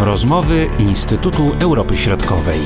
Rozmowy Instytutu Europy Środkowej.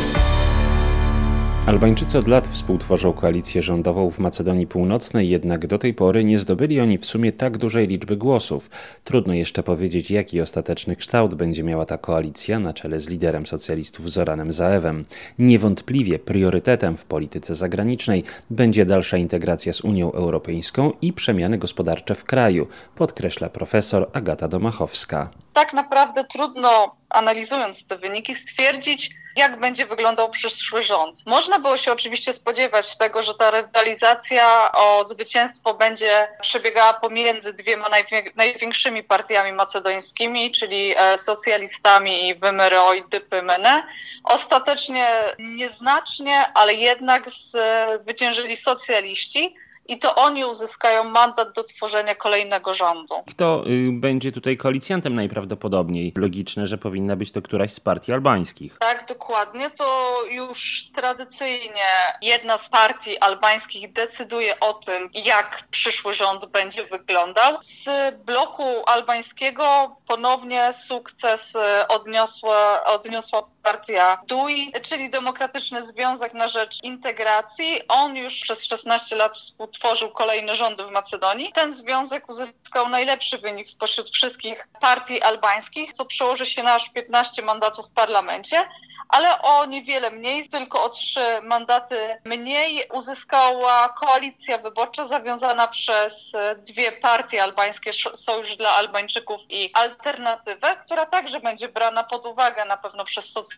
Albańczycy od lat współtworzą koalicję rządową w Macedonii Północnej, jednak do tej pory nie zdobyli oni w sumie tak dużej liczby głosów. Trudno jeszcze powiedzieć, jaki ostateczny kształt będzie miała ta koalicja na czele z liderem socjalistów Zoranem Zaewem. Niewątpliwie priorytetem w polityce zagranicznej będzie dalsza integracja z Unią Europejską i przemiany gospodarcze w kraju, podkreśla profesor Agata Domachowska. Tak naprawdę trudno analizując te wyniki, stwierdzić, jak będzie wyglądał przyszły rząd. Można było się oczywiście spodziewać tego, że ta rywalizacja o zwycięstwo będzie przebiegała pomiędzy dwiema największymi partiami macedońskimi, czyli e, socjalistami i Wymero i. Ostatecznie nieznacznie, ale jednak zwyciężyli socjaliści i to oni uzyskają mandat do tworzenia kolejnego rządu. Kto y, będzie tutaj koalicjantem najprawdopodobniej? Logiczne, że powinna być to któraś z partii albańskich. Tak, dokładnie. To już tradycyjnie jedna z partii albańskich decyduje o tym, jak przyszły rząd będzie wyglądał. Z bloku albańskiego ponownie sukces odniosła, odniosła partia DUI, czyli Demokratyczny Związek na Rzecz Integracji. On już przez 16 lat współtworzył kolejne rządy w Macedonii. Ten związek uzyskał najlepszy wynik spośród wszystkich partii albańskich, co przełoży się na aż 15 mandatów w parlamencie ale o niewiele mniej, tylko o trzy mandaty mniej uzyskała koalicja wyborcza zawiązana przez dwie partie albańskie, Sojusz dla Albańczyków i Alternatywę, która także będzie brana pod uwagę na pewno przez socjalistów,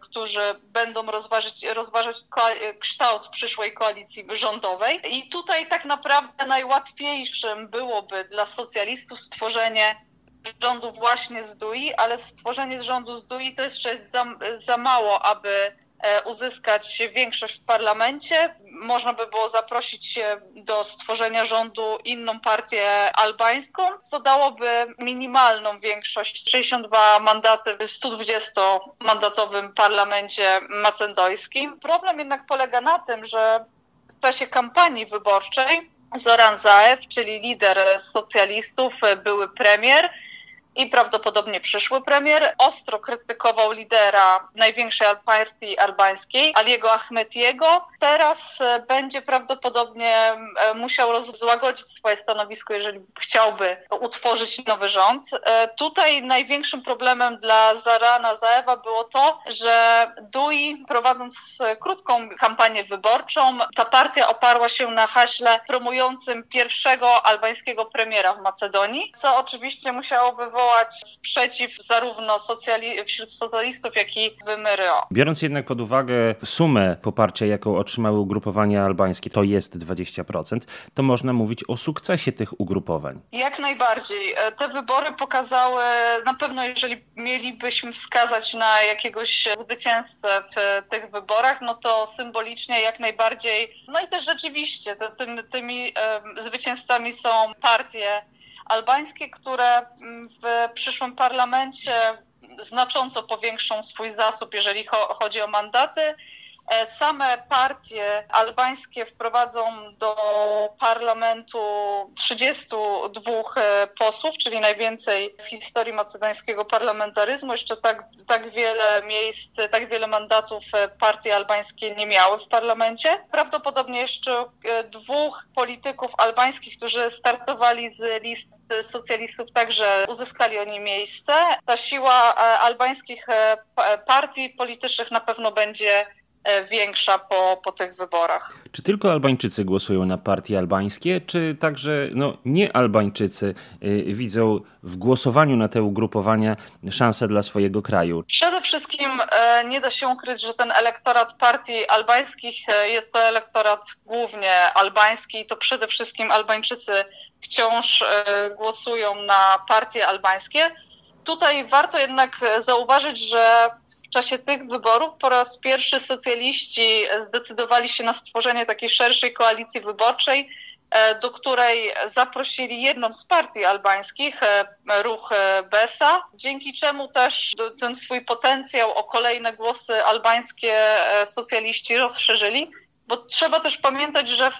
którzy będą rozważyć, rozważać kształt przyszłej koalicji rządowej. I tutaj tak naprawdę najłatwiejszym byłoby dla socjalistów stworzenie rządu właśnie z DUI, ale stworzenie rządu z DUI to jeszcze jest za, za mało, aby uzyskać większość w parlamencie. Można by było zaprosić do stworzenia rządu inną partię albańską, co dałoby minimalną większość 62 mandaty w 120-mandatowym parlamencie macedojskim. Problem jednak polega na tym, że w czasie kampanii wyborczej Zoran Zaev, czyli lider socjalistów, były premier, i prawdopodobnie przyszły premier ostro krytykował lidera największej partii albańskiej, Aliego Ahmetiego. Teraz e, będzie prawdopodobnie e, musiał złagodzić swoje stanowisko, jeżeli chciałby utworzyć nowy rząd. E, tutaj największym problemem dla Zarana Zaewa było to, że Dui prowadząc krótką kampanię wyborczą, ta partia oparła się na haśle promującym pierwszego albańskiego premiera w Macedonii, co oczywiście musiało wywołać wywołać sprzeciw zarówno socjali wśród socjalistów, jak i w MRO. Biorąc jednak pod uwagę sumę poparcia, jaką otrzymały ugrupowania albańskie, to jest 20%, to można mówić o sukcesie tych ugrupowań. Jak najbardziej. E, te wybory pokazały, na pewno jeżeli mielibyśmy wskazać na jakiegoś zwycięzcę w tych wyborach, no to symbolicznie jak najbardziej, no i też rzeczywiście te, tymi, tymi zwycięzcami są partie albańskie, które mm, w przyszłym parlamencie znacząco powiększą swój zasób, jeżeli chodzi o mandaty same partie albańskie wprowadzą do parlamentu 32 e, posłów, czyli najwięcej w historii macedońskiego parlamentaryzmu. Jeszcze tak, tak wiele miejsc, tak wiele mandatów e, partie albańskie nie miały w parlamencie. Prawdopodobnie jeszcze dwóch polityków albańskich, którzy startowali z list socjalistów, także uzyskali oni miejsce. Ta siła albańskich partii politycznych na pewno będzie E, większa po, po tych wyborach. Czy tylko Albańczycy głosują na partie albańskie, czy także no, nie Albańczycy y, widzą w głosowaniu na te ugrupowania szansę dla swojego kraju? Przede wszystkim y, nie da się ukryć, że ten elektorat partii albańskich y, jest to elektorat głównie albański i to przede wszystkim Albańczycy wciąż głosują na partie albańskie. Tutaj warto jednak zauważyć, że czasie tych wyborów po raz pierwszy socjaliści zdecydowali się na stworzenie takiej szerszej koalicji wyborczej, e, do której zaprosili jedną z partii albańskich, e, ruch e, BESA, dzięki czemu też ten swój potencjał o kolejne głosy albańskie socjaliści rozszerzyli. Bo trzeba też pamiętać, że w,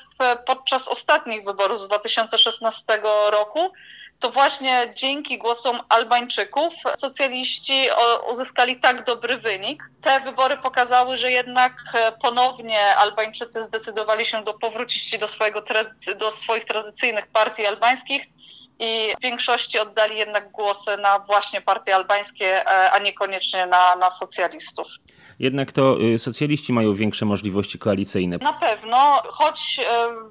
podczas ostatnich wyborów z 2016 roku to właśnie dzięki głosom Albańczyków socjaliści uzyskali tak dobry wynik. Te wybory pokazały, że jednak ponownie Albańczycy zdecydowali się do powrócić do, swojego, do swoich tradycyjnych partii albańskich i w większości oddali jednak głosy na właśnie partie albańskie, a niekoniecznie na, na socjalistów jednak to y, socjaliści mają większe możliwości koalicyjne. Na pewno, choć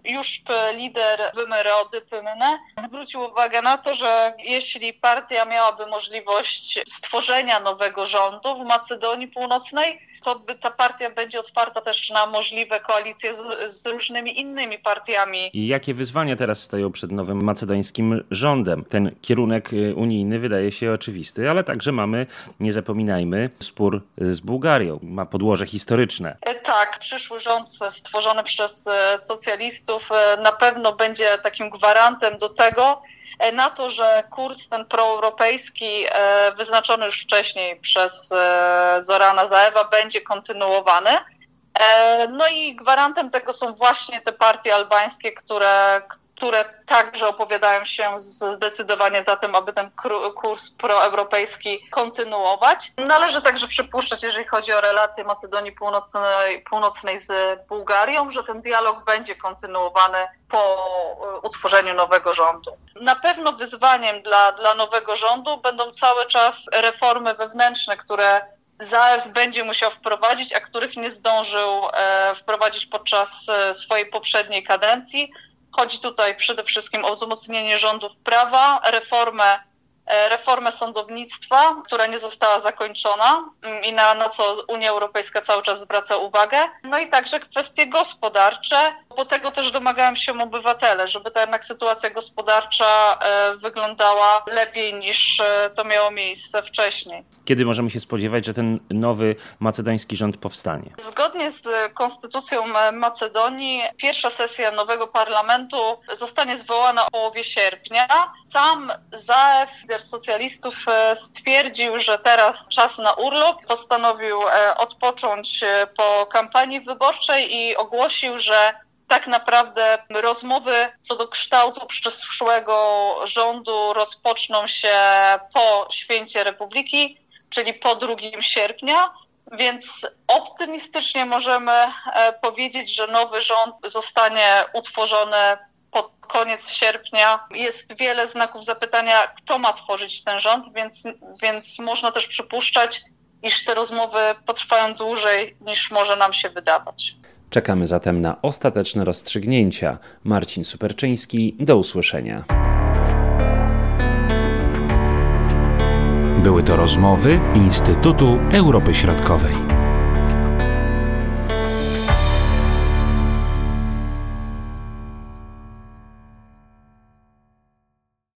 y, już lider Wymyrody Pymne zwrócił uwagę na to, że jeśli partia miałaby możliwość stworzenia nowego rządu w Macedonii Północnej, to ta partia będzie otwarta też na możliwe koalicje z, z, różnymi innymi partiami. I jakie wyzwania teraz stoją przed nowym macedońskim rządem? Ten kierunek y, unijny wydaje się oczywisty, ale także mamy, nie zapominajmy, spór z Bułgarią. Ma podłoże historyczne. E, tak, przyszły rząd stworzony przez e, socjalistów e, na pewno będzie takim gwarantem do tego, na to, że kurs ten proeuropejski e, wyznaczony już wcześniej przez e, Zorana Zaewa będzie kontynuowany. No i gwarantem tego są właśnie te partie albańskie, które, które także opowiadają się zdecydowanie za tym, aby ten kurs proeuropejski kontynuować. Należy także przypuszczać, jeżeli chodzi o relacje Macedonii Północnej, Północnej z Bułgarią, że ten dialog będzie kontynuowany po utworzeniu nowego rządu. Na pewno wyzwaniem dla, dla nowego rządu będą cały czas reformy wewnętrzne, które Zaew będzie musiał wprowadzić, a których nie zdążył e, wprowadzić podczas e, swojej poprzedniej kadencji. Chodzi tutaj przede wszystkim o wzmocnienie rządów prawa, reformę, reformę sądownictwa, która nie została zakończona mm, i na, na co Unia Europejska cały czas zwraca uwagę. No i także kwestie gospodarcze, bo tego też domagają się obywatele, żeby ta jednak sytuacja gospodarcza e, wyglądała lepiej niż e, to miało miejsce wcześniej. Kiedy możemy się spodziewać, że ten nowy macedoński rząd powstanie? Zgodnie z konstytucją Macedonii, pierwsza sesja nowego parlamentu zostanie zwołana w połowie sierpnia. Sam Zaew, lider socjalistów, e, stwierdził, że teraz czas na urlop. Postanowił odpocząć po kampanii wyborczej i ogłosił, że tak naprawdę rozmowy co do kształtu przyszłego rządu rozpoczną się po święcie Republiki, czyli po 2 sierpnia. Więc optymistycznie możemy e, powiedzieć, że nowy rząd zostanie utworzony pod koniec sierpnia. Jest wiele znaków zapytania, kto ma tworzyć ten rząd, więc, więc można też przypuszczać, iż te rozmowy potrwają dłużej niż może nam się wydawać. Czekamy zatem na ostateczne rozstrzygnięcia. Marcin Superczyński, do usłyszenia. Były to rozmowy Instytutu Europy Środkowej.